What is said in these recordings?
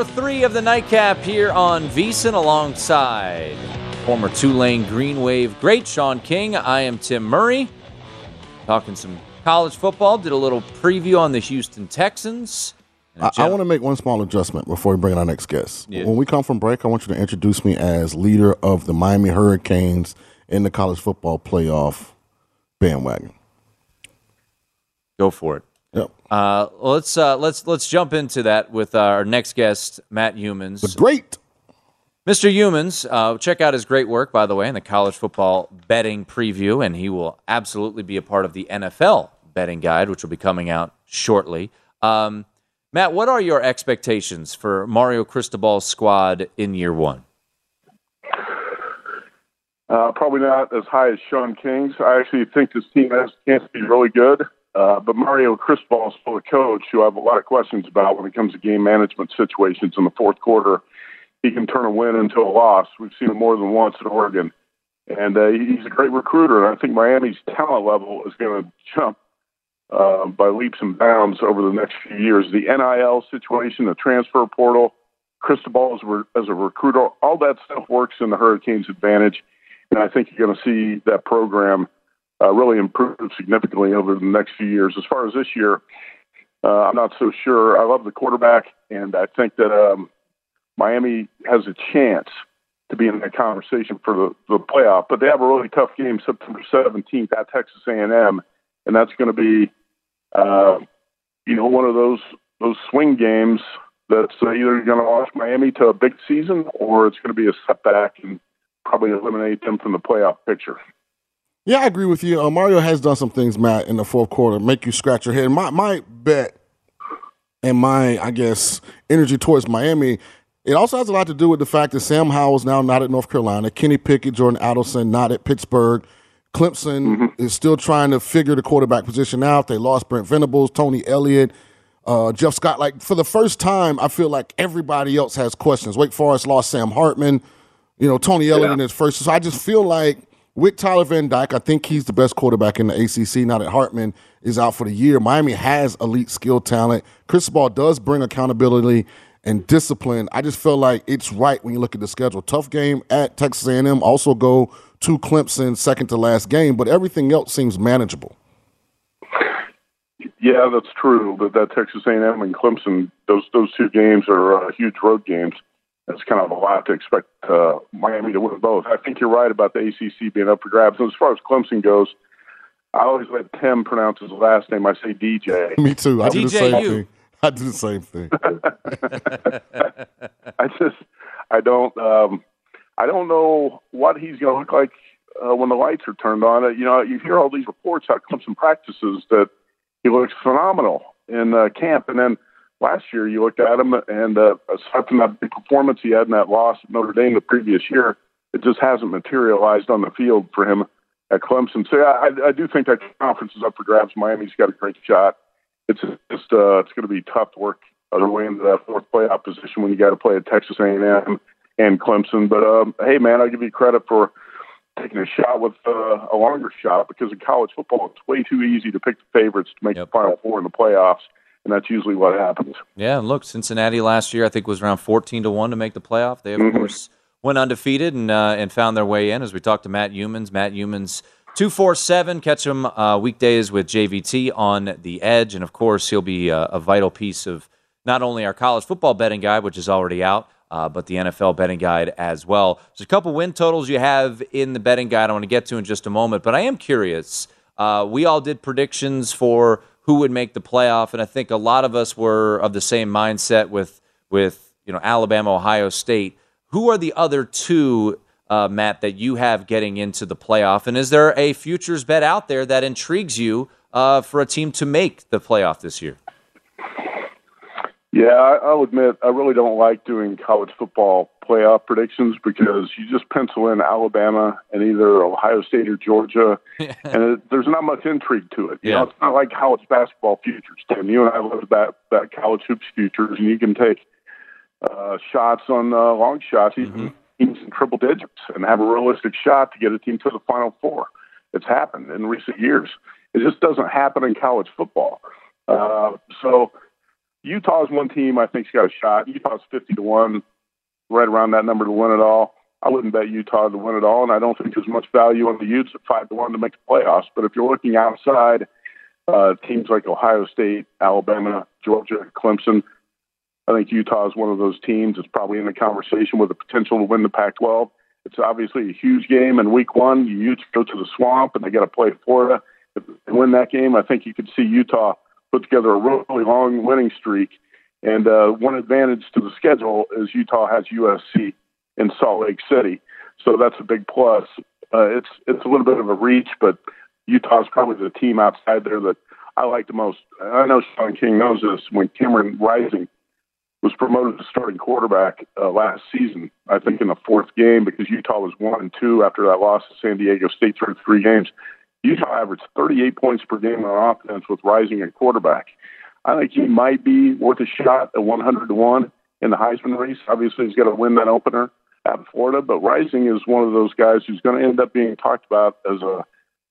Hour three of the nightcap here on VSIN alongside former Tulane Green Wave great Sean King. I am Tim Murray. Talking some college football. Did a little preview on the Houston Texans. I, I want to make one small adjustment before we bring in our next guest. Yeah. When we come from break, I want you to introduce me as leader of the Miami Hurricanes in the college football playoff bandwagon. Go for it. Yep. Uh, let's uh, let's let's jump into that with our next guest, Matt Youmans. The great. Mr. Youmans, uh, check out his great work, by the way, in the college football betting preview, and he will absolutely be a part of the NFL betting guide, which will be coming out shortly. Um, Matt, what are your expectations for Mario Cristobal's squad in year one? Uh, probably not as high as Sean King's. I actually think this team has a chance to be really good. Uh, but Mario Cristobal is still a coach who I have a lot of questions about when it comes to game management situations in the fourth quarter. He can turn a win into a loss. We've seen it more than once at Oregon. And uh, he's a great recruiter. And I think Miami's talent level is going to jump uh, by leaps and bounds over the next few years. The NIL situation, the transfer portal, Cristobal as, a- as a recruiter, all that stuff works in the Hurricanes' advantage. And I think you're going to see that program uh, really improve significantly over the next few years. As far as this year, uh, I'm not so sure. I love the quarterback, and I think that um, Miami has a chance to be in that conversation for the, the playoff. But they have a really tough game September 17th at Texas A&M, and that's going to be, uh, you know, one of those those swing games that's either going to launch Miami to a big season or it's going to be a setback and probably eliminate them from the playoff picture. Yeah, I agree with you. Uh, Mario has done some things, Matt, in the fourth quarter, make you scratch your head. My my bet and my, I guess, energy towards Miami, it also has a lot to do with the fact that Sam Howell is now not at North Carolina, Kenny Pickett, Jordan Addison not at Pittsburgh. Clemson is still trying to figure the quarterback position out. They lost Brent Venables, Tony Elliott, uh, Jeff Scott. Like for the first time, I feel like everybody else has questions. Wake Forest lost Sam Hartman, you know, Tony Elliott in his first. So I just feel like with Tyler Van Dyke, I think he's the best quarterback in the ACC. Now that Hartman is out for the year, Miami has elite skill talent. Cristobal does bring accountability and discipline. I just feel like it's right when you look at the schedule. Tough game at Texas A&M. Also go to Clemson, second to last game, but everything else seems manageable. Yeah, that's true. But that Texas A&M and Clemson, those those two games are uh, huge road games. That's kind of a lot to expect uh, Miami to win both. I think you're right about the ACC being up for grabs. And as far as Clemson goes, I always let Tim pronounce his last name. I say DJ. Me too. I do the same DJU. thing. I do the same thing. I just I don't um, I don't know what he's going to look like uh, when the lights are turned on. Uh, you know, you hear all these reports out Clemson practices that he looks phenomenal in uh, camp, and then last year you looked at him, and uh, aside from that big performance he had in that loss at Notre Dame the previous year, it just hasn't materialized on the field for him at Clemson. So yeah, I, I do think that conference is up for grabs. Miami's got a great shot. It's just uh, it's going to be tough to work their way into that fourth playoff position when you got to play at Texas A&M and Clemson. But um, hey, man, I'll give you credit for taking a shot with uh, a longer shot because in college football, it's way too easy to pick the favorites to make yep. the Final Four in the playoffs, and that's usually what happens. Yeah, and look, Cincinnati last year I think was around fourteen to one to make the playoff. They of mm-hmm. course went undefeated and uh, and found their way in. As we talked to Matt Youmans, Matt Youmans. 247, catch him uh, weekdays with JVT on the edge. And of course, he'll be a, a vital piece of not only our college football betting guide, which is already out, uh, but the NFL betting guide as well. There's a couple win totals you have in the betting guide I want to get to in just a moment, but I am curious. Uh, we all did predictions for who would make the playoff, and I think a lot of us were of the same mindset with with you know Alabama, Ohio State. Who are the other two, uh, Matt, that you have getting into the playoff? And is there a futures bet out there that intrigues you uh, for a team to make the playoff this year? Yeah, I, I'll admit I really don't like doing college football playoff predictions because you just pencil in Alabama and either Ohio State or Georgia, and it, there's not much intrigue to it. You yeah. know, it's not like college basketball futures. Tim, you and I love that that college hoops futures, and you can take uh, shots on uh, long shots, even mm-hmm. in triple digits, and have a realistic shot to get a team to the Final Four. It's happened in recent years. It just doesn't happen in college football. Uh, so Utah's one team I think's got a shot. Utah's fifty to one, right around that number to win it all. I wouldn't bet Utah to win it all, and I don't think there's much value on the Utes at five to one to make the playoffs. But if you're looking outside, uh, teams like Ohio State, Alabama, Georgia, Clemson, I think Utah is one of those teams that's probably in the conversation with the potential to win the Pac-12. It's obviously a huge game in Week One. The Utes go to the swamp, and they got to play Florida. If they win that game, I think you could see Utah put together a really long winning streak. And uh, one advantage to the schedule is Utah has USC in Salt Lake City, so that's a big plus. Uh, it's it's a little bit of a reach, but Utah's probably the team outside there that I like the most. I know Sean King knows this. When Cameron Rising was promoted to starting quarterback uh, last season, I think in the fourth game because Utah was one and two after that loss to San Diego State through three games. Utah averaged 38 points per game on offense with Rising at quarterback. I think he might be worth a shot at 100 to 1 in the Heisman race. Obviously, he's got to win that opener at Florida, but Rising is one of those guys who's going to end up being talked about as a,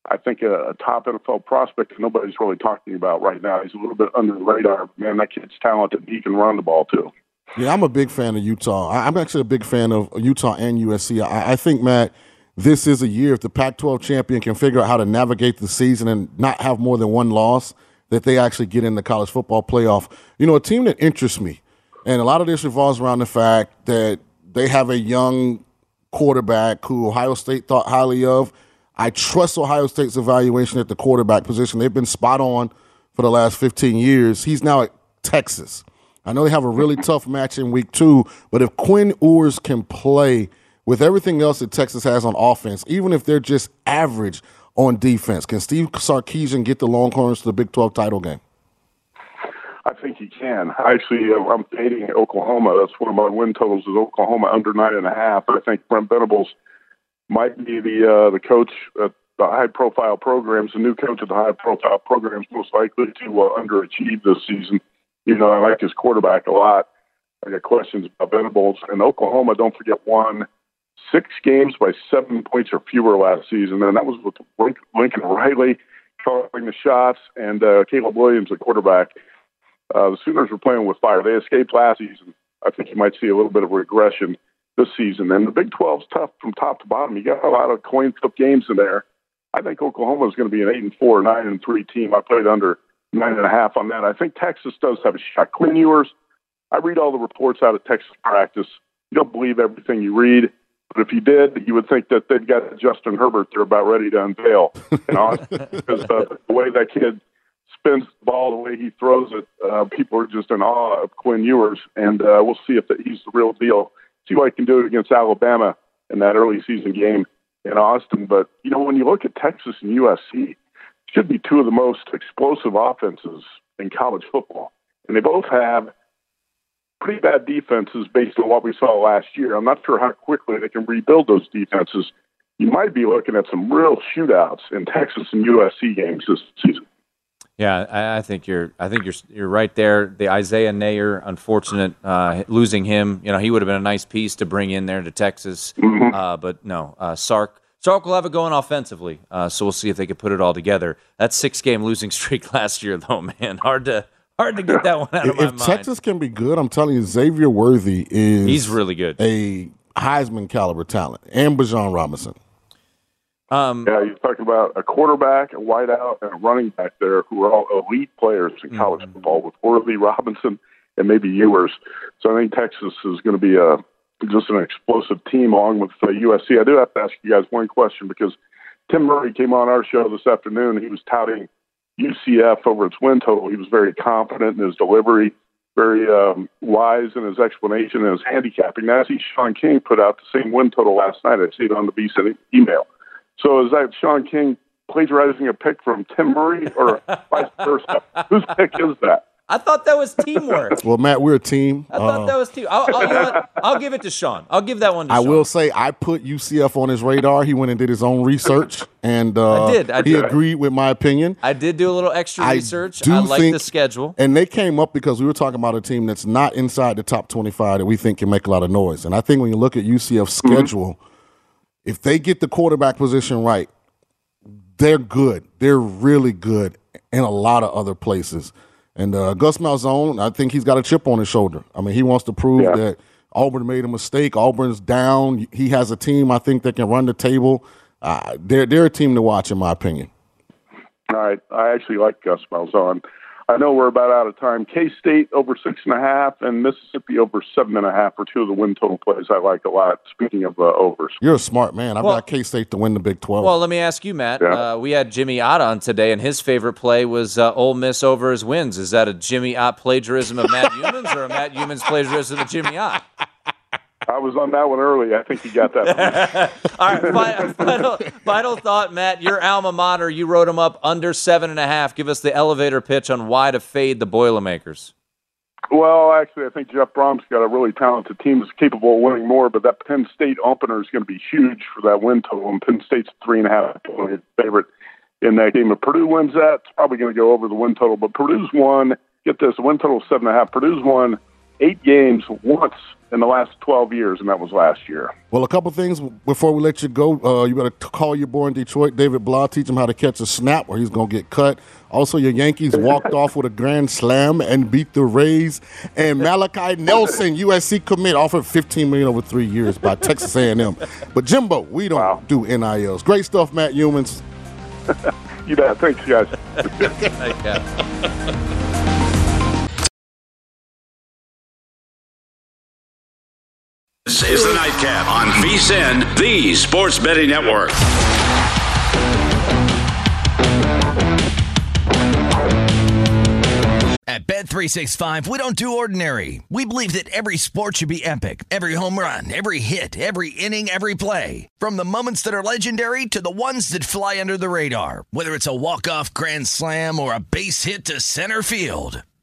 I think, a, a top NFL prospect that nobody's really talking about right now. He's a little bit under the radar. Man, that kid's talented. He can run the ball, too. Yeah, I'm a big fan of Utah. I'm actually a big fan of Utah and USC. I, I think, Matt – this is a year if the Pac 12 champion can figure out how to navigate the season and not have more than one loss, that they actually get in the college football playoff. You know, a team that interests me, and a lot of this revolves around the fact that they have a young quarterback who Ohio State thought highly of. I trust Ohio State's evaluation at the quarterback position. They've been spot on for the last 15 years. He's now at Texas. I know they have a really tough match in week two, but if Quinn Ewers can play with everything else that Texas has on offense, even if they're just average on defense, can Steve Sarkisian get the Longhorns to the Big 12 title game? I think he can. Actually, uh, I'm fading Oklahoma. That's one of my win totals is Oklahoma under nine and a half. I think Brent Venables might be the uh, the coach at the high profile programs, the new coach at the high profile programs, most likely to uh, underachieve this season. You know, I like his quarterback a lot. I got questions about Venables and Oklahoma. Don't forget one six games by seven points or fewer last season, and that was with Lincoln Riley calling the shots and uh, Caleb Williams, the quarterback. Uh, the Sooners were playing with fire. They escaped last season. I think you might see a little bit of regression this season. And the Big 12's tough from top to bottom. You got a lot of coin flip games in there. I think Oklahoma is going to be an eight and four, nine and three team. I played under nine and a half on that. I think Texas does have a shot. Quinn Ewers, I read all the reports out of Texas practice. You don't believe everything you read. But if you did, you would think that they'd got Justin Herbert they're about ready to unveil. You know, because uh, the way that kid spins the ball, the way he throws it, uh, people are just in awe of Quinn Ewers, and uh, we'll see if the, he's the real deal. See what he can do against Alabama in that early season game in Austin. But you know, when you look at Texas and USC, should be two of the most explosive offenses in college football, and they both have pretty bad defenses based on what we saw last year. I'm not sure how quickly they can rebuild those defenses. You might be looking at some real shootouts in Texas and USC games this season. Yeah, I, I think you're. I think you're. You're right there. The Isaiah Neyor, unfortunate uh, losing him. You know, he would have been a nice piece to bring in there to Texas. Uh, but no, uh, Sark. Sark will have it going offensively. Uh, so we'll see if they can put it all together. That six game losing streak last year, though, man, hard to hard to get that one out of my If mind. Texas can be good, I'm telling you, Xavier Worthy is He's really good. a Heisman caliber talent, and Bijan Robinson. Um, Yeah, you're talking about a quarterback, a wideout, and a running back there who are all elite players in college football with Worthy, Robinson, and maybe Ewers. So I think Texas is going to be a just an explosive team along with uh, USC. I do have to ask you guys one question because Tim Murray came on our show this afternoon. He was touting UCF over its win total. He was very confident in his delivery, very um, wise in his explanation and his handicapping. Now, I see Sean King put out the same win total last night. I see it on the BSN email. So is that Sean King plagiarizing a pick from Tim Murray or vice versa? Whose pick is that? I thought that was teamwork. Well, Matt, we're a team. I thought Uh, that was team. I'll, I'll, you know what? I'll give it to Sean. I'll give that one to Sean. I Sean. will say I put UCF on his radar. He went and did his own research, and uh, I did, I he did. agreed with my opinion. I did do a little extra I research. do I like think- the schedule. And they came up because we were talking about a team that's not inside the top 25 that we think can make a lot of noise. And I think when you look at UCF's Mm-hmm. schedule, if they get the quarterback position right, they're good. They're really good in a lot of other places. And uh, Gus Malzahn, I think he's got a chip on his shoulder. I mean, he wants to prove Yeah. that Auburn made a mistake. Auburn's down. He has a team, I think, that can run the table. Uh, they're, they're a team to watch, in my opinion. All right. I actually like Gus Malzahn. I know we're about out of time. K State over six and a half, and Mississippi over seven and a half are two of the win total plays I like a lot. Speaking of uh, overs, You're a smart man. I've Well- got K State to win the Big 12. Well, let me ask you, Matt. Yeah. Uh, we had Jimmy Ott on today, and his favorite play was uh, Ole Miss over his wins. Is that a Jimmy Ott plagiarism of Matt Youmans or a Matt Youmans plagiarism of Jimmy Ott? I was on that one early. I think you got that. All right, fi- final, final thought, Matt. Your alma mater, you wrote them up under seven and a half. Give us the elevator pitch on why to fade the Boilermakers. well, actually, I think Jeff Brohm's got a really talented team that's capable of winning more, but that Penn State opener is going to be huge for that win total, and Penn State's three and a half point favorite in that game. If Purdue wins that, it's probably going to go over the win total, but Purdue's won, get this, the win total is seven and a half. Purdue's won eight games once in the last 12 years, and that was last year. Well, a couple things before we let you go. Uh, you better t- call your boy in Detroit, David Blough, teach him how to catch a snap, or he's going to get cut. Also, your Yankees walked off with a grand slam and beat the Rays. And Malachi Nelson, USC commit, offered 15 million over three years by Texas A&M. But Jimbo, we don't Wow. do NILs. Great stuff, Matt Youmans. You bet. Thanks, guys. This is the Nightcap on VSIN, the Sports Betting Network. At Bet365, we don't do ordinary. We believe that every sport should be epic. Every home run, every hit, every inning, every play. From the moments that are legendary to the ones that fly under the radar. Whether it's a walk-off grand slam or a base hit to center field.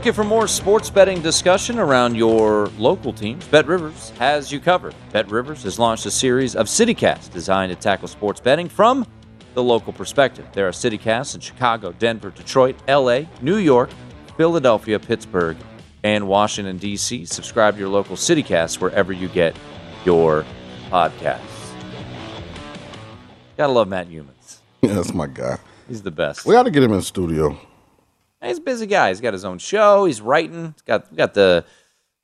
Looking for more sports betting discussion around your local teams, Bet Rivers has you covered. Bet Rivers has launched a series of CityCasts designed to tackle sports betting from the local perspective. There are CityCasts in Chicago, Denver, Detroit, LA, New York, Philadelphia, Pittsburgh, and Washington, D.C. Subscribe to your local CityCast wherever you get your podcasts. Gotta love Matt Youmans. Yeah, that's my guy. He's the best. We got to get him in the studio. He's a busy guy. He's got his own show. He's writing. He's got got the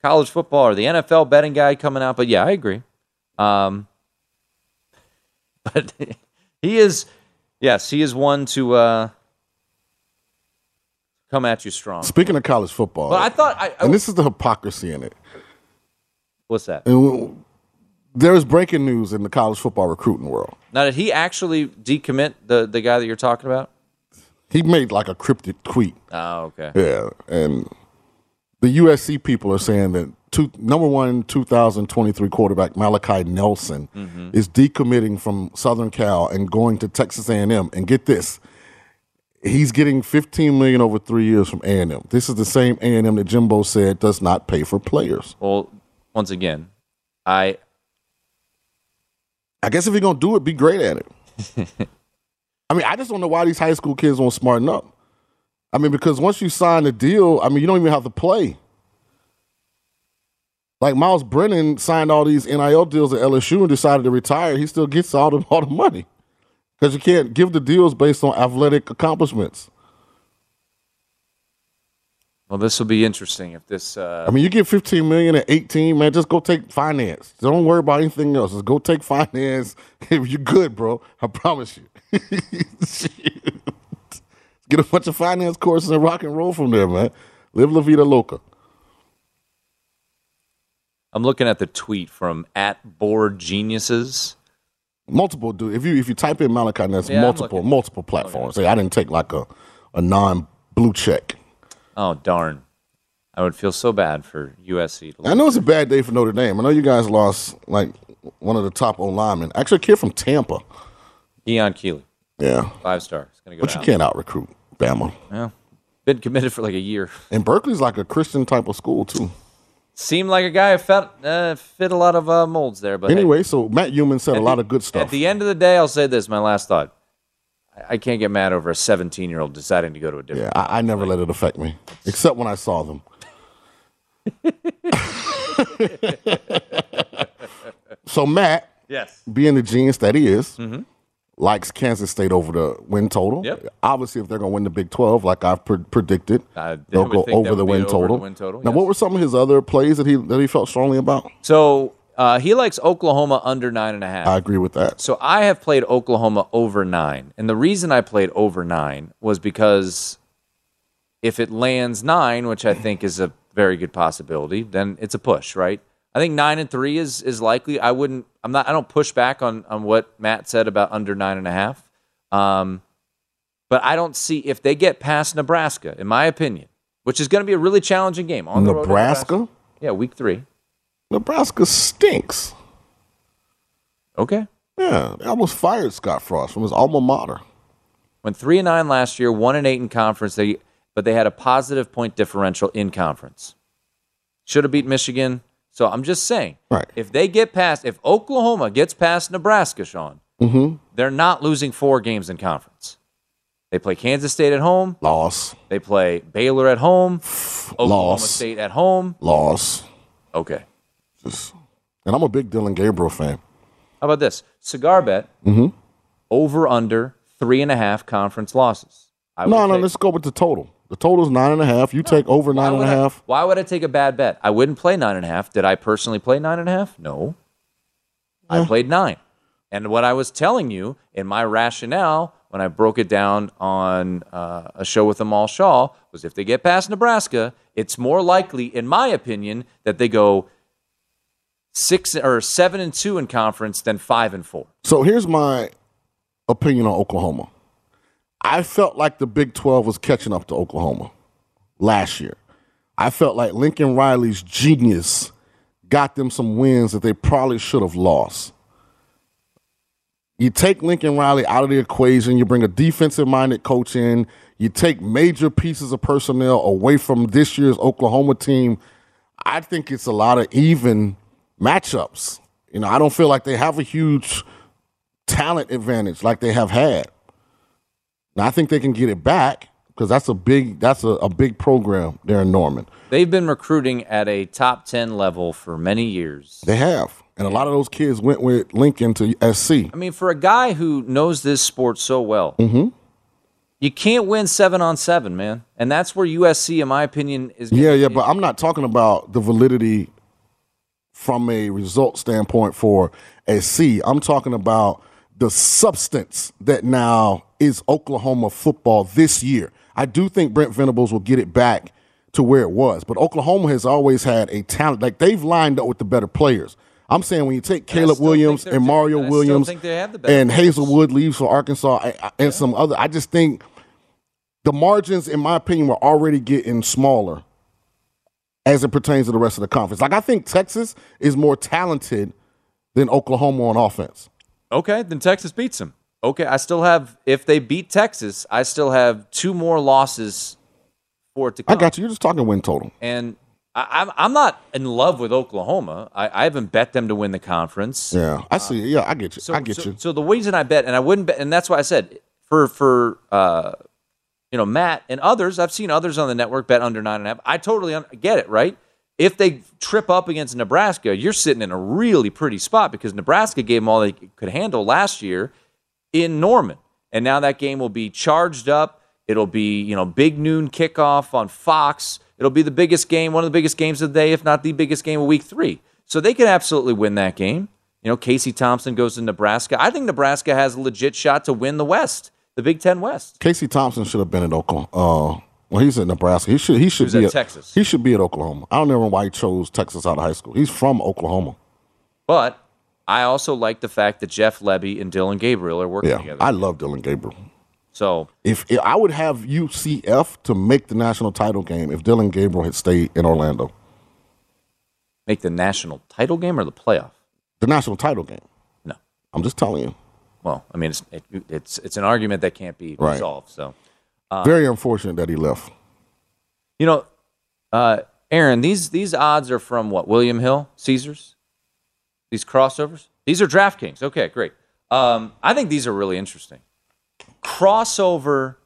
college football or the NFL betting guide coming out. But yeah, I agree. Um, but he is, yes, he is one to uh, come at you strong. Speaking of college football, But I thought, I, I, and this is the hypocrisy in it. what's that? And there is breaking news in the college football recruiting world. Now, did he actually decommit the the guy that you're talking about? He made like a cryptic tweet. Oh, okay. Yeah, and the USC people are saying that two, number one 2023 quarterback Malachi Nelson Mm-hmm. is decommitting from Southern Cal and going to Texas A&M. And get this, he's getting 15 million over three years from A&M. This is the same A&M that Jimbo said does not pay for players. Well, once again, I I guess if you're gonna do it, be great at it. I mean, I just don't know why these high school kids won't smarten up. I mean, because once you sign the deal, I mean, you don't even have to play. Like Myles Brennan signed all these NIL deals at LSU and decided to retire. He still gets all the all the money because you can't give the deals based on athletic accomplishments. well, this will be interesting if this. Uh, I mean, you get 15 million at 18, man. Just go take finance. Don't worry about anything else. Just go take finance. If you're good, bro, I promise you. Get a bunch of finance courses and rock and roll from there, man. Live La Vida Loca. I'm looking at the tweet from at Board Geniuses. Multiple do. If you if you type in Malachi, that's Yeah, multiple multiple platforms. Say, I didn't take like a a non blue check. Oh darn! I would feel so bad for USC. To I know it's a bad day for Notre Dame. I know you guys lost like one of the top O linemen. Actually, a kid from Tampa. Keon Keeley, Yeah, five star. It's gonna go but you can't out recruit Bama. Yeah. been committed for like a year. And Berkeley's like a Christian type of school too. Seemed like a guy who fit, uh, fit a lot of uh, molds there. But hey, Anyway, so Matt Human said a lot the- of good stuff. At the end of the day, I'll say this: my last thought. I- can't get mad over a 17 year old deciding to go to a different. yeah, I, I never let it affect me, except when I saw them. so Matt, Yes. being the genius that he is, likes Kansas State over the win total. Yep. Obviously, if they're going to win the Big 12, like I've pre- predicted, I they'll go over the win over the total. win total, Now, yes. what were some of his other plays that he that he felt strongly about? So uh, he likes Oklahoma under nine and a half. I agree with that. So I have played Oklahoma over nine. And the reason I played over nine was because if it lands nine, which I think is a very good possibility, then it's a push, right? I think nine and three is is likely. I wouldn't I'm not I don't push back on on what Matt said about under nine and a half. Um but I don't see if they get past Nebraska, in my opinion, which is going to be a really challenging game on the road Nebraska? Yeah, week three. Nebraska stinks. Okay. Yeah, they almost fired Scott Frost from his alma mater. Went three and nine last year, one and eight in conference. They but they had a positive point differential in conference. Should have beat Michigan. So I'm just saying, Right. if they get past, if Oklahoma gets past Nebraska, Sean, Mm-hmm. they're not losing four games in conference. They play Kansas State at home. Loss, They play Baylor at home. Oklahoma Loss. State at home. loss. Okay. Just, and I'm a big Dillon Gabriel fan. How about this cigar bet? Mhm. Over under three and a half conference losses. I No, no, take- let's go with the total. The total's nine and a half. You take over nine and a I- half. Why would I take a bad bet? I wouldn't play nine and a half. Did I personally play nine and a half? No. I played nine. And what I was telling you in my rationale when I broke it down on uh, a show with Amal Shaw was if they get past Nebraska, it's more likely, in my opinion, that they go six or seven and two in conference than five and four. So here's my opinion on Oklahoma. I felt like the Big 12 was catching up to Oklahoma last year. I felt like Lincoln Riley's genius got them some wins that they probably should have lost. You take Lincoln Riley out of the equation, you bring a defensive minded coach in, you take major pieces of personnel away from this year's Oklahoma team. I think it's a lot of even matchups. You know, I don't feel like they have a huge talent advantage like they have had. Now I think they can get it back because that's a big that's a, a big program there in Norman. They've been recruiting at a top 10 level for many years. They have. And a lot of those kids went with Lincoln to SC. I mean, for a guy who knows this sport so well, Mhm. You can't win seven on seven, man, and that's where USC, in my opinion, is. Yeah, yeah, but I'm not talking about the validity from a result standpoint for SC. I'm talking about the substance that now is Oklahoma football this year. I do think Brent Venables will get it back to where it was, but Oklahoma has always had a talent. Like they've lined up with the better players. I'm saying when you take Caleb Williams and Mario and Williams and Hazelwood leaves for Arkansas and, and some other, I just think the margins, in my opinion, were already getting smaller as it pertains to the rest of the conference. Like I think Texas is more talented than Oklahoma on offense. Okay, then Texas beats them. Okay, I still have. If they beat Texas, I still have two more losses for it to come. I got you. You're just talking win total. And I, I'm I'm not in love with Oklahoma. I, I haven't bet them to win the conference. Yeah, I see. Yeah, I get you. So, I get so, you. So the reason I bet, and I wouldn't bet, and that's why I said for for uh, you know Matt and others. I've seen others on the network bet under nine and a half. I totally un- get it. Right? If they trip up against Nebraska, you're sitting in a really pretty spot because Nebraska gave them all they could handle last year in Norman, and now that game will be charged up. It'll be you know big noon kickoff on Fox. It'll be the biggest game, one of the biggest games of the day, if not the biggest game of week three. So they can absolutely win that game. You know, Casey Thompson goes to Nebraska. I think Nebraska has a legit shot to win the West, the Big Ten West. Casey Thompson should have been at Oklahoma. Uh, Well, he's at Nebraska. He should. He should was be at Texas. He should be at Oklahoma. I don't know why he chose Texas out of high school. He's from Oklahoma. But I also like the fact that Jeff Lebby and Dillon Gabriel are working Yeah, together. I love Dillon Gabriel. so If, if I would have UCF to make the national title game, if Dillon Gabriel had stayed in Orlando, make the national title game or the playoff? the national title game. No. I'm just telling you. Well, I mean, it's it, it's it's an argument that can't be Right. resolved. So Very unfortunate that he left. You know, uh, Aaron, these these odds are from what? William Hill, Caesars. These crossovers. These are DraftKings. Okay, great. Um, I think these are really interesting. Crossover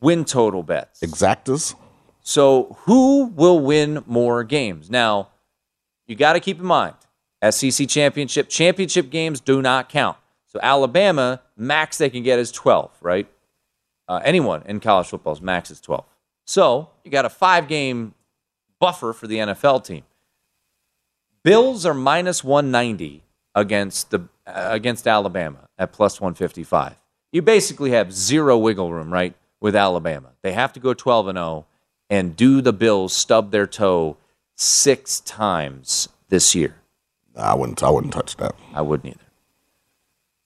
win total bets. Exactas. So who will win more games? Now, you got to keep in mind, SEC championship championship games do not count. So Alabama max they can get is 12, right? Uh, anyone in college football's max is 12. So you got a five game buffer for the NFL team. Bills are minus 190 against the uh, against Alabama at plus 155. You basically have zero wiggle room, right? With Alabama, they have to go 12 and 0 and do the Bills stub their toe six times this year. I wouldn't. I wouldn't touch that. I wouldn't either.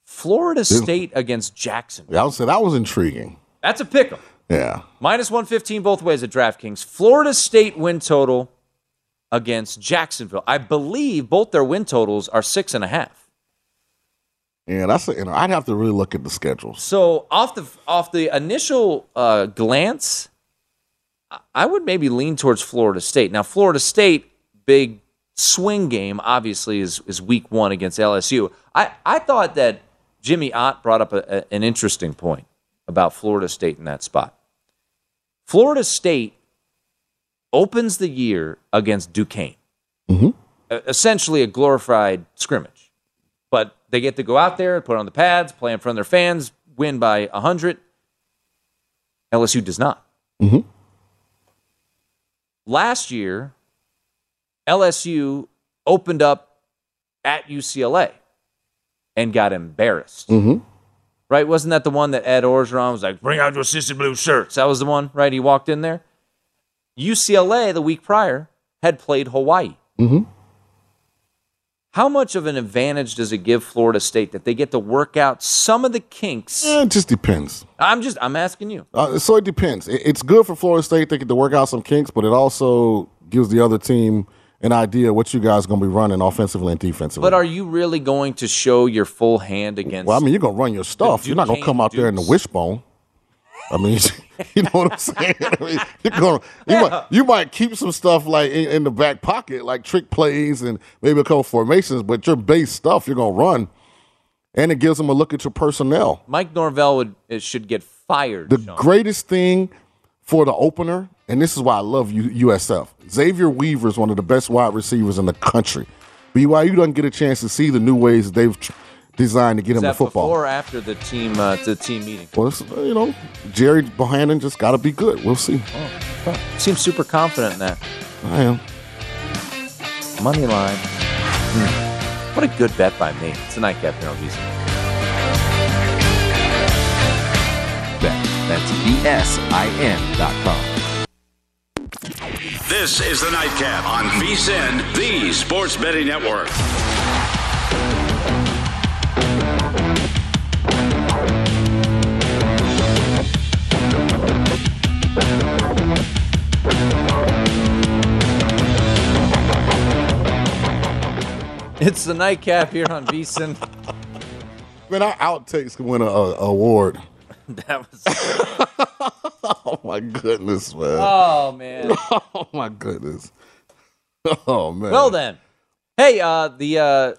Florida State against Jacksonville. Yeah, I would say that was intriguing. That's a pick 'em. Yeah. Minus 115 both ways at DraftKings. Florida State win total against Jacksonville. I believe both their win totals are six and a half. Yeah, that's. A, you know, I'd have to really look at the schedules. So off the off the initial uh, glance, I- I would maybe lean towards Florida State. Now, Florida State big swing game obviously is is week one against LSU. I I thought that Jimmy Ott brought up a, a- an interesting point about Florida State in that spot. Florida State opens the year against Duquesne, Mhm. E- essentially a glorified scrimmage. But they get to go out there, put on the pads, play in front of their fans, win by 100. LSU does not. Mhm. Last year, LSU opened up at UCLA and got embarrassed. Mhm. Right? Wasn't that the one that Ed Orgeron was like, bring out your sissy blue shirts? That was the one, right? He walked in there. UCLA, the week prior, had played Hawaii. Mhm. How much of an advantage does it give Florida State that they get to work out some of the kinks? Eh, it just depends. I'm just, I'm asking you. Uh, so it depends. It, it's good for Florida State. They get to work out some kinks, but it also gives the other team an idea what you guys going to be running offensively and defensively. But are you really going to show your full hand against? well, I mean, you're going to run your stuff. You're not going to come out there in the wishbone. I mean, you know what I'm saying? I mean, you're gonna, you, might, you might keep some stuff like in, in the back pocket, like trick plays and maybe a couple formations, but your base stuff you're going to run. And it gives them a look at your personnel. Mike Norvell would it should get fired. The Sean. greatest thing for the opener, and this is why I love U- USF. Xavier Weaver is one of the best wide receivers in the country. BYU doesn't get a chance to see the new ways they've tr- designed to get Is him the football. before or after the team uh, the team meeting? Well, it's, you know, Gerry Bohanon just got to be good. We'll see. Seems super confident in that. I am. Money line. Hmm. What a good bet by me. It's a nightcap That's V-S-I-N dot com. This is the Nightcap on VSIN, the Sports Betting Network. It's the nightcap here on VSIN. Man, our outtakes could win a, a award. that was. Oh my goodness, man. Oh man. Oh my goodness. Oh man. Well then, hey, uh, the uh,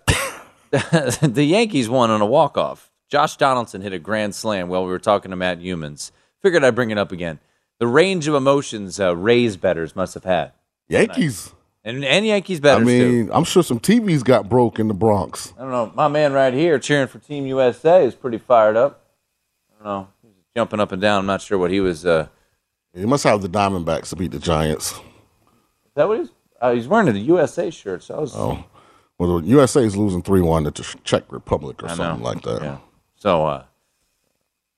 the Yankees won on a walk off. Josh Donaldson hit a grand slam while we were talking to Matt Youmans. Figured I'd bring it up again. The range of emotions uh, Rays betters must have had, Yankees. and and Yankees I betters too. mean, I'm sure some TVs got broke in the Bronx. I don't know. My man right here cheering for Team USA is pretty fired up. I don't know. Jumping up and down. I'm not sure what he was. Uh, You must have the Diamondbacks to beat the Giants. is that what he's? Uh, he's wearing the USA shirt. So I was. Oh, well, the USA is losing three one to the Czech Republic or I know. something like that. Yeah. So uh,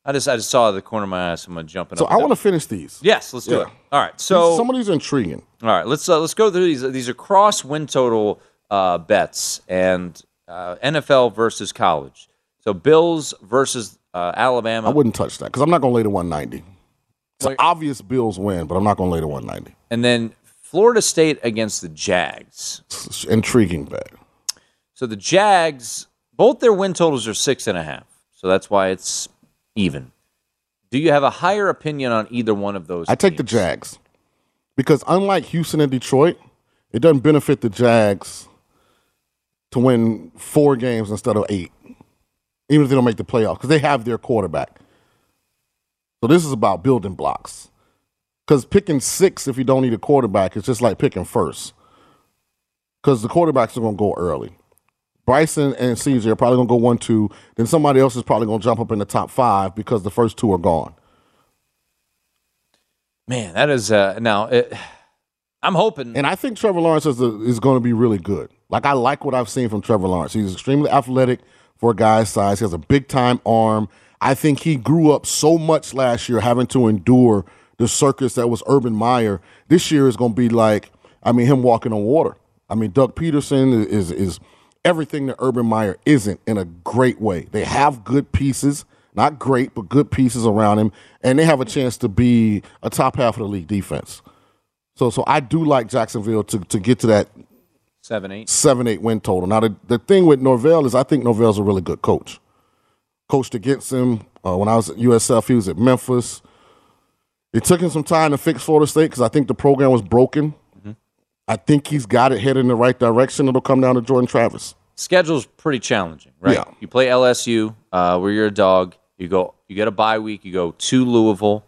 I just I just saw the corner of my eye. Someone jumping up. So. I want to finish these. Yes, let's do Yeah. it. All right. So some of these are intriguing. All right, let's uh, let's go through these. These are cross win total uh, bets and uh, NFL versus college. So Bills versus uh, Alabama, I wouldn't touch that because I'm not going to lay the 190. It's an obvious Bills win, but I'm not going to lay the 190. and then Florida State against the Jags. It's intriguing bet. So the Jags, both their win totals are six and a half. So that's why it's even. Do you have a higher opinion on either one of those? I take the? Jags because unlike Houston and Detroit, it doesn't benefit the Jags to win four games instead of eight, even if they don't make the playoffs because they have their quarterback. So this is about building blocks. Because picking six if you don't need a quarterback is just like picking first. Because the quarterbacks are going to go early. Bryson and CJ are probably going to go one, two. Then somebody else is probably going to jump up in the top five because the first two are gone. Man, that is uh, now. It, I'm hoping. And I think Trevor Lawrence is, a, is going to be really good. Like, I like what I've seen from Trevor Lawrence. He's extremely athletic for a guy's size. He has a big time arm. I think he grew up so much last year having to endure the circus that was Urban Meyer. This year is going to be like, I mean, him walking on water. I mean, Doug Pederson is, is everything that Urban Meyer isn't in a great way. They have good pieces, not great, but good pieces around him, and they have a chance to be a top half of the league defense. So, so I do like Jacksonville to, to get to that seven eight. seven eight win total. Now the, the thing with Norvell is I think Norvell's a really good coach. Coached against him uh, when I was at USF. He was at Memphis. It took him some time to fix Florida State because I think the program was broken. I think he's got it headed in the right direction. It'll come down to Jordan Travis. schedule's pretty challenging, right? Yeah. You play LSU, uh, where you're a dog. You go, you get a bye week. You go to Louisville.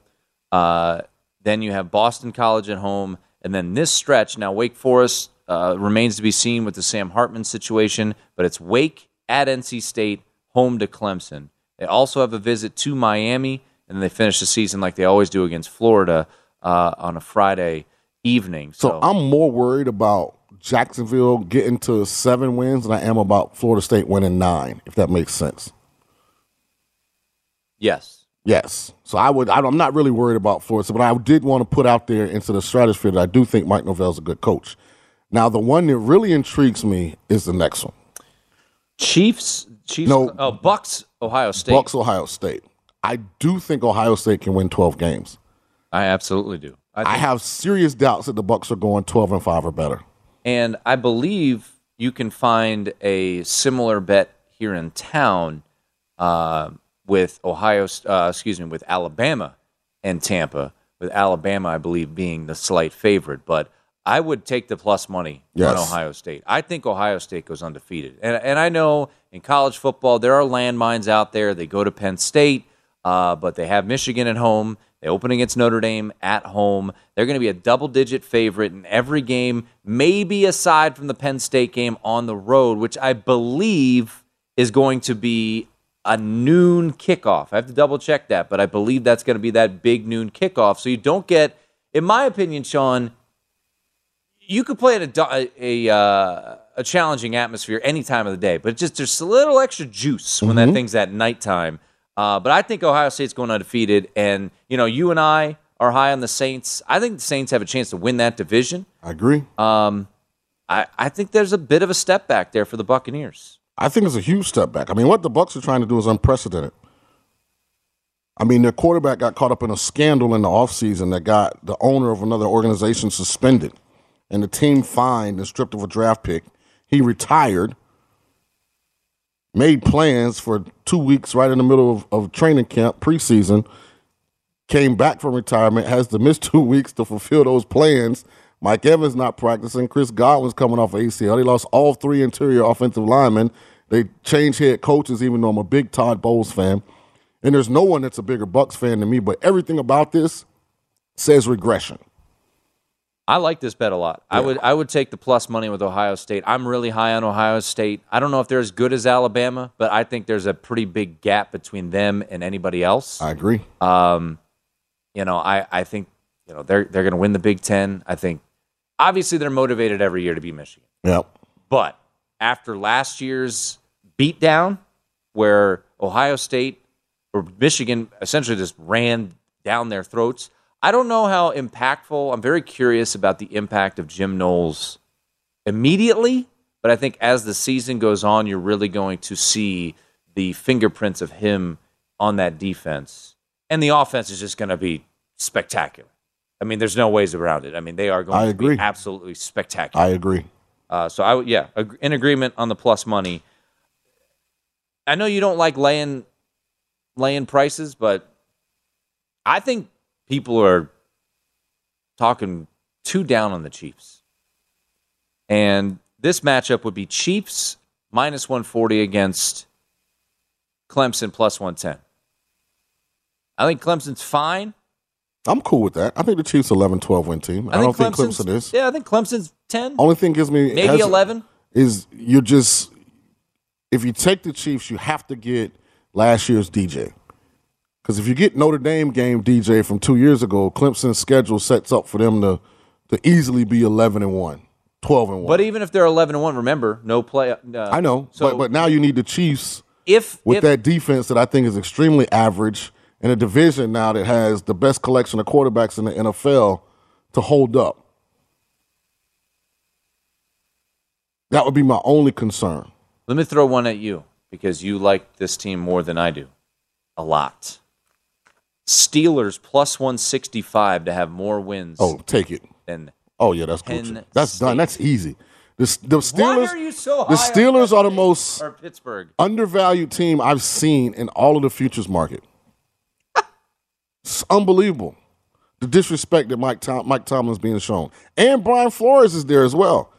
Uh, then you have Boston College at home, and then this stretch. Now Wake Forest uh, remains to be seen with the Sam Hartman situation, but it's Wake at NC State, home to Clemson. They also have a visit to Miami, and then they finish the season like they always do against Florida uh, on a Friday evening. So, So, I'm more worried about Jacksonville getting to seven wins than I am about Florida State winning nine, if that makes sense. yes, Yes. So I would. I- I'm not really worried about Florida, but I did want to put out there into the stratosphere that I do think Mike Norvell's a good coach. Now, the one that really intrigues me is the next one: Chiefs. Chiefs. No. Oh, Bucks. Ohio State. Bucks, Ohio State. I do think Ohio State can win 12 games. I absolutely do. I I have serious doubts that the Bucks are going 12 and five or better. and I believe you can find a similar bet here in town uh, with Ohio. Uh, excuse me, with Alabama and Tampa. With Alabama, I believe being the slight favorite, but I would take the plus money Yes. on Ohio State. I think Ohio State goes undefeated, and and I know in college football there are landmines out there. They go to Penn State, uh, but they have Michigan at home. They open against Notre Dame at home. They're going to be a double-digit favorite in every game, maybe aside from the Penn State game on the road, which I believe is going to be a noon kickoff. I have to double check that, but I believe that's going to be that big noon kickoff. So you don't get, in my opinion, Sean, you could play at a a, uh, a challenging atmosphere any time of the day, but just there's a little extra juice when that thing's at nighttime. Uh, but I think Ohio State's going undefeated, and you know, you and I are high on the Saints. I think the Saints have a chance to win that division. I agree. Um, I, I think there's a bit of a step back there for the Buccaneers. I think it's a huge step back. I mean, what the Bucks are trying to do is unprecedented. I mean, their quarterback got caught up in a scandal in the offseason that got the owner of another organization suspended and the team fined and stripped of a draft pick. He retired, made plans for two weeks right in the middle of, of training camp, preseason, came back from retirement, has to miss two weeks to fulfill those plans. Mike Evans not practicing. Chris Godwin's coming off ACL. They lost all three interior offensive linemen. They changed head coaches, even though I'm a big Todd Bowles fan. And there's no one that's a bigger Bucs fan than me, but everything about this says regression. I like this bet a lot. I would I would take the plus money with Ohio State. I'm really high on Ohio State. I don't know if they're as good as Alabama, but I think there's a pretty big gap between them and anybody else. I agree. Um, you know, I, I think you know they're they're going to win the Big Ten. I think obviously they're motivated every year to be Michigan, Yep. but after last year's beatdown, where Ohio State or Michigan essentially just ran down their throats, I don't know how impactful. I'm very curious about the impact of Jim Knowles immediately, but I think as the season goes on, you're really going to see the fingerprints of him on that defense. And the offense is just going to be spectacular. I mean, there's no ways around it. I mean, they are going I to agree. be absolutely spectacular. I agree. Uh, so I would, yeah, ag- in agreement on the plus money. I know you don't like laying laying prices, but I think people are talking too down on the Chiefs. And this matchup would be Chiefs minus 140 against Clemson plus 110. I think Clemson's fine. I'm cool with that. I think the Chiefs 11 12 win team. I, don't think Clemson is. Yeah, I think Clemson's 10. Only thing gives me Maybe has- 11. is you're just if you take the Chiefs, you have to get last year's DJ. Because if you get Notre Dame game DJ from two years ago, Clemson's schedule sets up for them to to easily be 11 and one, 12 and one. But even if they're 11 and 1, remember, no play. Uh, I know, So but but now you need the Chiefs if with if, that defense that I think is extremely average in a division now that has the best collection of quarterbacks in the NFL to hold up. That would be my only concern. Let me throw one at you because you like this team more than I do. A lot. Steelers plus 165 to have more wins Oh, take it. than. Oh yeah, that's Gucci. That's State. done. That's easy. The, the Steelers. Why are you so high the Steelers are the most Pittsburgh? undervalued team I've seen in all of the futures market. it's unbelievable. The disrespect that Mike Tom, Mike Tomlin's being shown, and Brian Flores is there as well.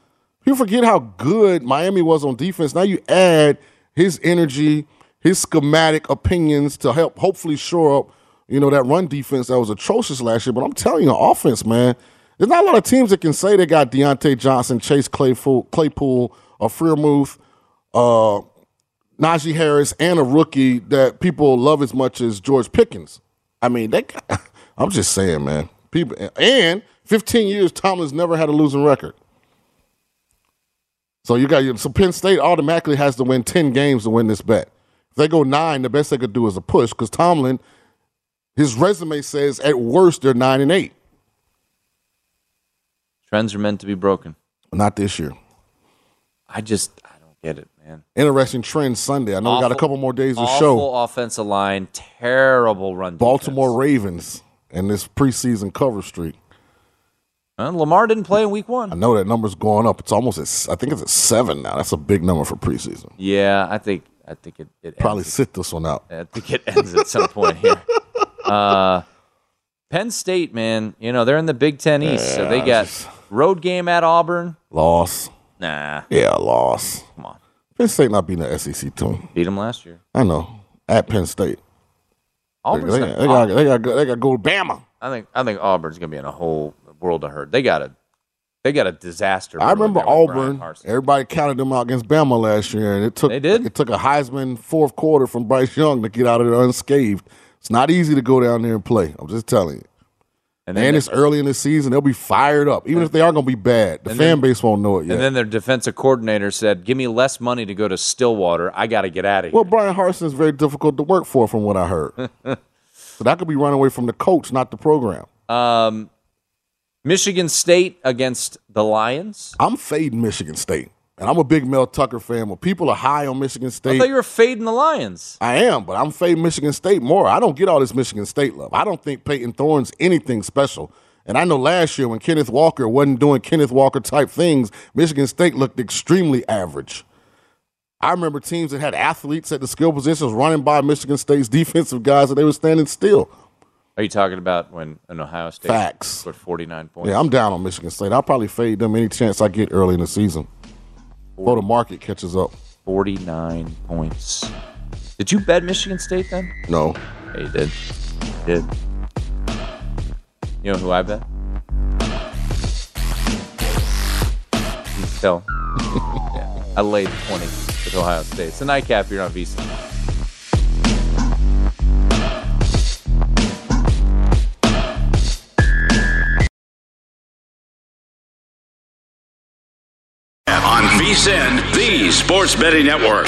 People forget how good Miami was on defense. Now you add his energy, his schematic opinions to help hopefully shore up, you know, that run defense that was atrocious last year. But I'm telling you, offense, man, there's not a lot of teams that can say they got Diontae Johnson, Chase Claypool, Claypool, or Freiermuth, uh, Najee Harris, and a rookie that people love as much as George Pickens. I mean, they. I'm just saying, man. People and 15 years, Tomlin's never had a losing record. So you got so Penn State automatically has to win 10 games to win this bet. If they go nine, the best they could do is a push because Tomlin, his resume says at worst they're nine and eight. Trends are meant to be broken. Not this year. I just, I don't get it, man. Interesting trend Sunday. I know we got a couple more days to Awful show. offensive line, terrible run. Baltimore defense. Ravens and this preseason cover streak. And Lamar didn't play in week one. I know that number's going up. It's almost at, I think it's at seven now. That's a big number for preseason. Yeah, I think, I think it, it Probably sit this one out. I think it ends at some point here. Uh, Penn State, man, you know they're in the Big Ten East, so they Yeah, got road game at Auburn. Loss. Nah, Yeah, loss. come on, Penn State not beating the SEC team. beat them last year. I know. At Penn State. They, Auburn's they, gonna- they got, they, got, they got to go to Bama. I think I think Auburn's gonna be in a whole world of hurt. They got a They got a disaster. I remember there with Brian Auburn. Everybody counted them out against Bama last year, and it took They did? it took a Heisman fourth quarter from Bryce Young to get out of there unscathed. It's not easy to go down there and play. I'm just telling you. And And, it's early in the season; they'll be fired up, even if they are going to be bad. The fan then- base won't know it yet. and then their defensive coordinator said, "Give me less money to go to Stillwater. I got to get out of here." well, Bryan Harsin is very difficult to work for, from what I heard. so that could be running away from the coach, not the program. Um, Michigan State against the Lions. I'm fading Michigan State, and I'm a big Mel Tucker fan. When people are high on Michigan State, I thought you were fading the Lions. I am, but I'm fading Michigan State more. I don't get all this Michigan State love. I don't think Payton Thorne's anything special. And I know last year when Kenneth Walker wasn't doing Kenneth Walker type things, Michigan State looked extremely average. I remember teams that had athletes at the skill positions running by Michigan State's defensive guys and they were standing still. Are you talking about when an Ohio State Facts. scored 49 points? Yeah, I'm down on Michigan State. I'll probably fade them any chance I get early in the season. Before the market catches up. 49 points. Did you bet Michigan State then? No. Yeah, you did. You did. You know who I bet? You tell. yeah. I laid 20 with Ohio State. It's a nightcap here on VSiN. VSIN, the Sports Betting Network.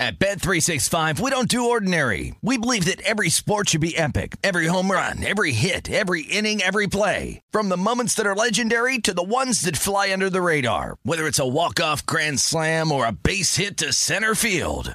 At Bet365, we don't do ordinary. We believe that every sport should be epic. Every home run, every hit, every inning, every play. From the moments that are legendary to the ones that fly under the radar. Whether it's a walk-off grand slam or a base hit to center field.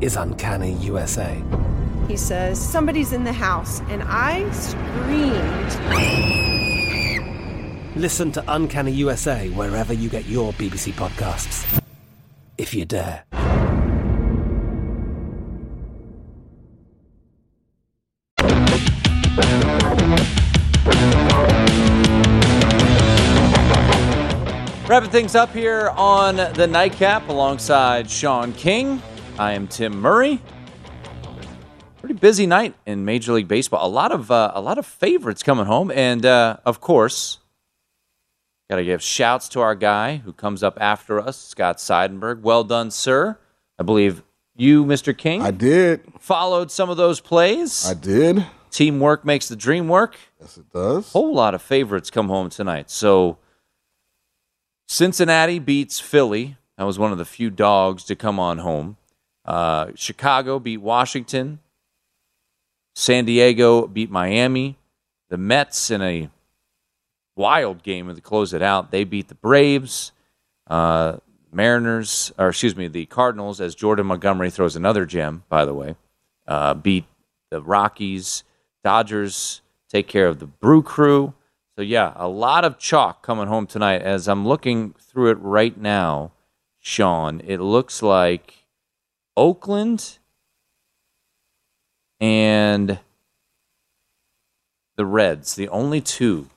is Uncanny USA. He says, Somebody's in the house. And I screamed. Listen to Uncanny USA wherever you get your BBC podcasts, if you dare. Wrapping things up here on the nightcap alongside Sean King. I am Tim Murray. Pretty busy night in Major League Baseball. A lot of uh, a lot of favorites coming home, and uh, of course, got to give shouts to our guy who comes up after us, Scott Seidenberg. Well done, sir. I believe you, Mr. King, I did. followed some of those plays. I did. Teamwork makes the dream work. Yes, it does. whole lot of favorites come home tonight. So Cincinnati beats Philly. That was one of the few dogs to come on home. Uh, Chicago beat Washington. San Diego beat Miami. The Mets in a wild game to close it out. They beat the Braves. Uh, Mariners, or excuse me, the Cardinals, as Jordan Montgomery throws another gem, by the way, uh, beat the Rockies. Dodgers take care of the Brew Crew. So, yeah, a lot of chalk coming home tonight. As I'm looking through it right now, Sean, it looks like Oakland and the Reds, the only two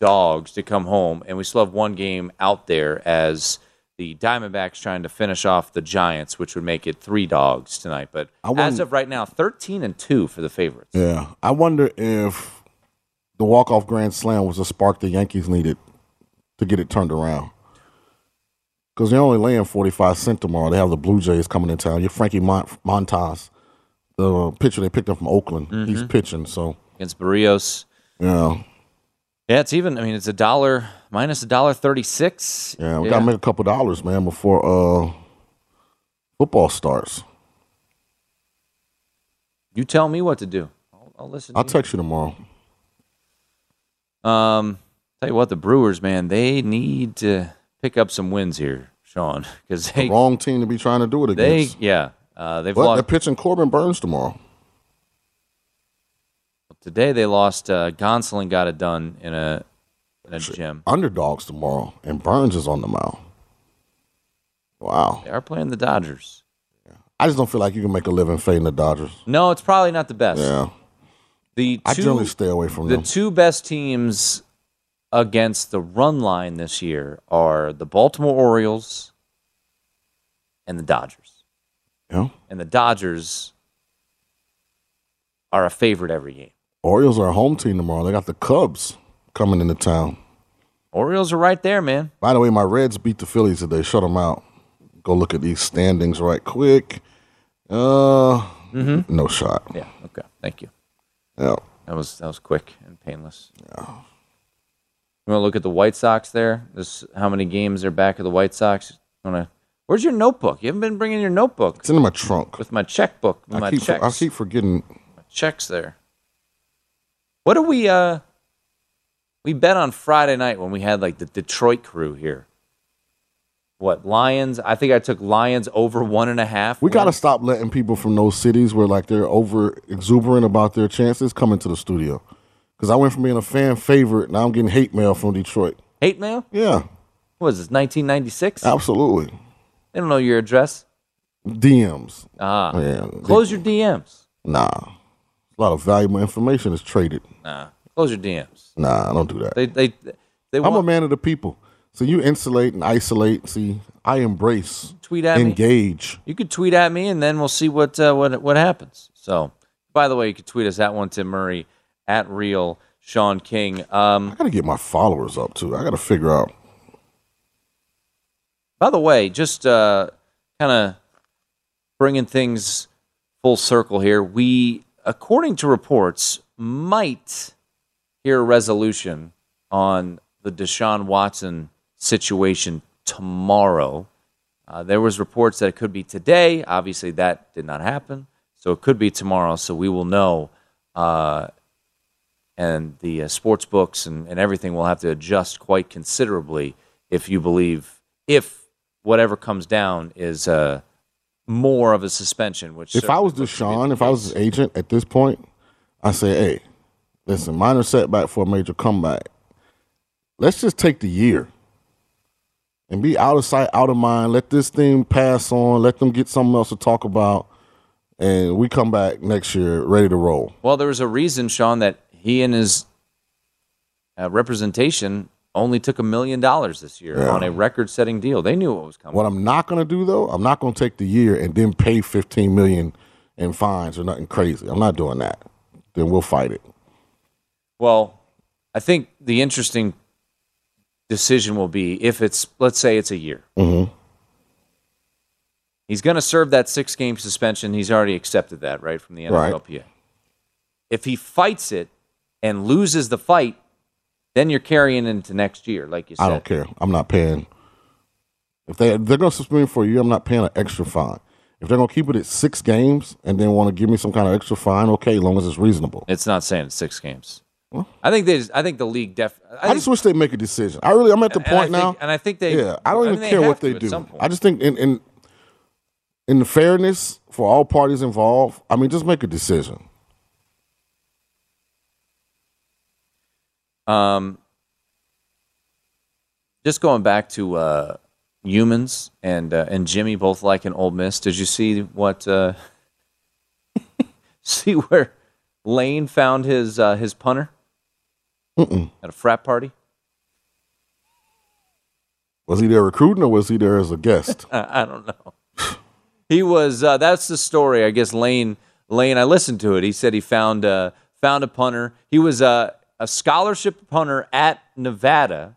dogs to come home, and we still have one game out there as the Diamondbacks trying to finish off the Giants, which would make it three dogs tonight. But I as of right now, thirteen and two for the favorites. Yeah, I wonder if the walk off grand slam was a spark the Yankees needed to get it turned around. Because they're only laying forty five cent tomorrow. They have the Blue Jays coming in town. You're Frankie Mont- Montas, the pitcher they picked up from Oakland. He's pitching, so against Berrios. yeah, Yeah, it's even. I mean, it's a dollar minus a dollar thirty six. yeah. We gotta make a couple dollars, man, before uh football starts. You tell me what to do. I'll, I'll listen. I'll to text you tomorrow. Um, tell you what, the Brewers, man, they need to pick up some wins here, Sean, because The wrong team to be trying to do it they against. yeah uh, they've but they're pitching Corbin Burnes tomorrow. today they lost. Uh, Gonsolin got it done in a in a gym. Underdogs tomorrow, and Burnes is on the mound. Wow. They are playing the Dodgers. I just don't feel like you can make a living fading the Dodgers. No, it's probably not the best. Yeah. The I generally stay away from the them. two best teams against the run line this year are the Baltimore Orioles and the Dodgers. Yeah. And the Dodgers are a favorite every game. Orioles are a home team tomorrow. They got the Cubs coming into town. Orioles are right there, man. By the way, my Reds beat the Phillies today. Shut them out. Go look at these standings right quick. Uh, no shot. Yeah. Okay. Thank you. Yeah. That was that was quick and painless. Yeah. You want to look at the White Sox there? This how many games are back of the White Sox? Want to? Where's your notebook? You haven't been bringing your notebook It's in my trunk. with my checkbook. With I my keep, checks. I keep forgetting. My checks there. What do we uh we bet on Friday night when we had like the Detroit crew here? What Lions? I think I took Lions over one and a half. We got to stop letting people from those cities where like they're over exuberant about their chances come into the studio. Because I went from being a fan favorite, now I'm getting hate mail from Detroit. hate mail. Yeah, What is this? 1996. absolutely. They don't know your address. DMs. Ah, Yeah. close your DMs. Nah. A lot of valuable information is traded. Nah, close your DMs. Nah, I don't do that. They they they I'm a man of the people. So you insulate and isolate. See, I embrace, tweet at me. engage. You could tweet at me, and then we'll see what uh, what what happens. So, by the way, you could tweet us at one Tim Murray at real Sean King. Um, I got to get my followers up too. I got to figure out. By the way, just uh, kind of bringing things full circle here, we, according to reports, might hear a resolution on the Deshaun Watson situation tomorrow. Uh, there was reports that it could be today. Obviously, that did not happen, so it could be tomorrow. So we will know, uh, and the uh, sports books and, and everything will have to adjust quite considerably if you believe if whatever comes down is uh, more of a suspension. Which If I was certainly looks to be Deshaun, if I was his agent at this point, I say, hey, listen, minor setback for a major comeback. Let's just take the year and be out of sight, out of mind. Let this thing pass on. Let them get something else to talk about. And we come back next year ready to roll. Well, there was a reason, Sean, that he and his uh, representation only took a million dollars this year Yeah. on a record-setting deal. They knew what was coming. What I'm not going to do though, I'm not going to take the year and then pay 15 million in fines or nothing crazy. I'm not doing that. Then we'll fight it. Well, I think the interesting decision will be if it's, let's say, it's a year. Mm-hmm. He's going to serve that six-game suspension. He's already accepted that, right, from the Right. NFLPA. If he fights it and loses the fight, then you're carrying into next year, like you said. I don't care. I'm not paying. If they they're going to suspend me for a year, I'm not paying an extra fine. If they're going to keep it at six games and then want to give me some kind of extra fine, okay, as long as it's reasonable. It's not saying it's six games. I think they. Just, I think the league def. I, I, think- just wish they'd make a decision. I really, I'm at the and I point now. think- and I think they. yeah, I don't even think care what they do. I just think in, in in the fairness for all parties involved, I mean, just make a decision. Um, just going back to uh, Youmans and uh, and Jimmy both like an Ole Miss. Did you see what? Uh, see where Lane found his uh, his punter Mm-mm. at a frat party? Was he there recruiting or was he there as a guest? I, don't know. he was. Uh, that's the story. I guess Lane. Lane. I listened to it. He said he found uh, found a punter. He was uh, a scholarship punter at Nevada.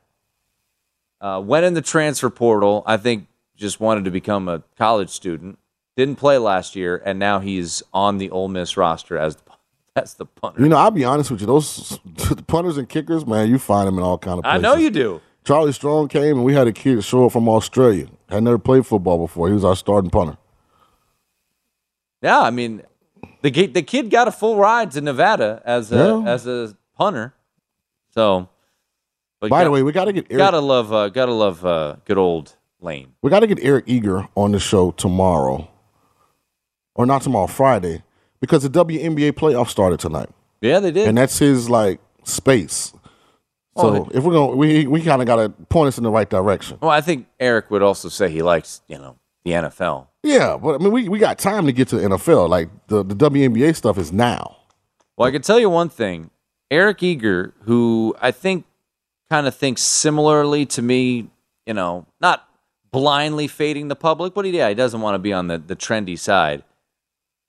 Uh, went in the transfer portal. I think just wanted to become a college student. Didn't play last year, and now he's on the Ole Miss roster as the, as the punter. you know, I'll be honest with you. Those punters and kickers, man, you find them in all kind of Places. I know you do. Charlie Strong came and we had a kid show up from Australia. Had never played football before. He was our starting punter. Yeah, I mean, the kid, the kid got a full ride to Nevada as a Yeah. as a punter. So, but By got- the way, we got to get Eric, gotta love, uh, gotta love uh, good old Lane. we got to get Eric Eager on the show tomorrow, or not tomorrow, Friday, because the WNBA playoffs started tonight. Yeah, they did. and that's his like space. So Oh, if we're gonna, we we kind of got to point us in the right direction. well, I think Eric would also say he likes, you know, the NFL. Yeah, but I mean, we, we got time to get to the NFL. Like the the WNBA stuff is now. Well, I can tell you one thing. Eric Eager, who I think kind of thinks similarly to me, you know, not blindly fading the public, but he, yeah, he doesn't want to be on the, the trendy side.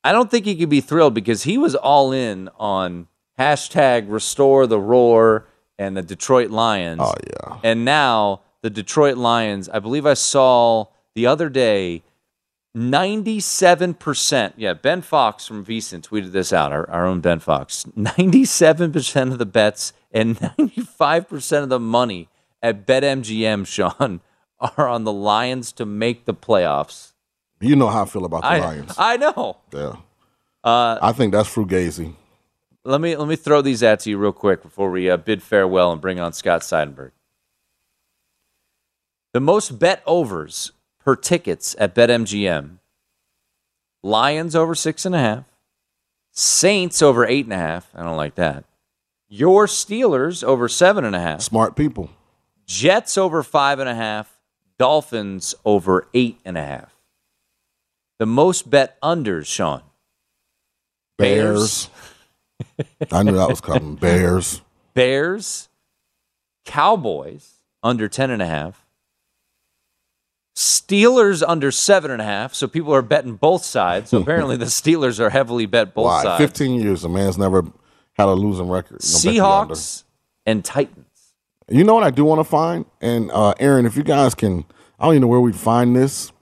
I don't think he could be thrilled because he was all in on hashtag restore the roar and the Detroit Lions. Oh yeah, And now the Detroit Lions, I believe I saw the other day, 97%. Yeah, Ben Fox from VSiN tweeted this out, our, our own Ben Fox. 97% of the bets and 95% of the money at BetMGM, Sean, are on the Lions to make the playoffs. you know how I feel about the I, Lions. I know. yeah, Uh, I think that's frugazi. let me let me throw these at you real quick before we uh, bid farewell and bring on Scott Seidenberg. The most bet overs per tickets at BetMGM: Lions over six and a half, Saints over eight and a half. I don't like that. Your Steelers over seven and a half, Smart people. Jets over five and a half, Dolphins over eight and a half. The most bet unders, Sean. Bears. I knew that was coming. Bears. Bears, Cowboys under 10 and a half, Steelers under seven and a half. So people are betting both sides. So apparently the Steelers are heavily bet both Why? sides. Fifteen years, a man's never had a losing record. Seahawks and Titans. You know what I do want to find? And uh, Aaron, if you guys can, I don't even know where we'd find this.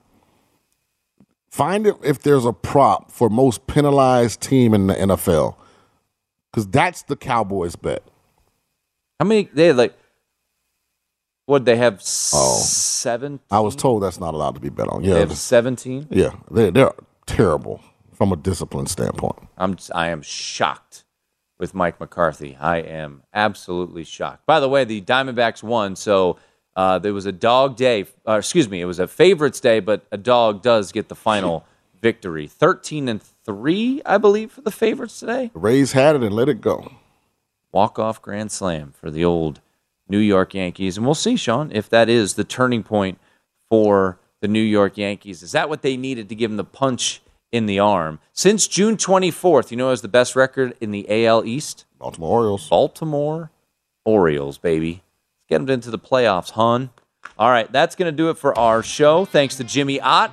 Find it if there's a prop for most penalized team in the NFL, because that's the Cowboys bet. How many? They like, what they have? Oh. seven. I was told that's not allowed to be bet on. They Yeah, have 17. yeah, they're, they're terrible from a discipline standpoint. I'm I am shocked with Mike McCarthy. I am absolutely shocked. By the way, the Diamondbacks won, so uh, there was a dog day. Uh, excuse me, it was a favorites day, but a dog does get the final victory. Thirteen and three, I believe, for the favorites today. The Rays had it and let it go. Walk off grand slam for the old New York Yankees, and we'll see, Sean, if that is the turning point for the New York Yankees. Is that what they needed to give them the punch? In the arm. Since June 24th, you know, who has the best record in the AL East? Baltimore Orioles. Baltimore Orioles, baby. Let's get them into the playoffs, hon. All right, that's going to do it for our show. Thanks to Jimmy Ott.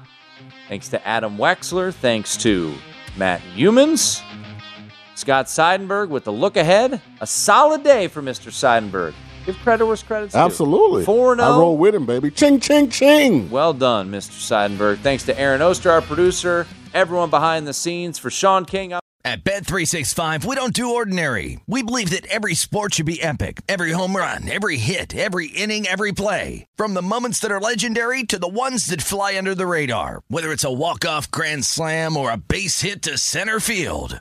Thanks to Adam Wexler. Thanks to Matt Youmans. Scott Seidenberg with the look ahead. A solid day for Mr. Seidenberg. Give credit where credit's due. Absolutely. 4 I 0. roll with him, baby. Ching, ching, ching. Well done, Mr. Seidenberg. Thanks to Aaron Oster, our producer, everyone behind the scenes. For Sean King, I'm At Bet365, we don't do ordinary. We believe that every sport should be epic. Every home run, every hit, every inning, every play. From the moments that are legendary to the ones that fly under the radar. Whether it's a walk-off grand slam or a base hit to center field.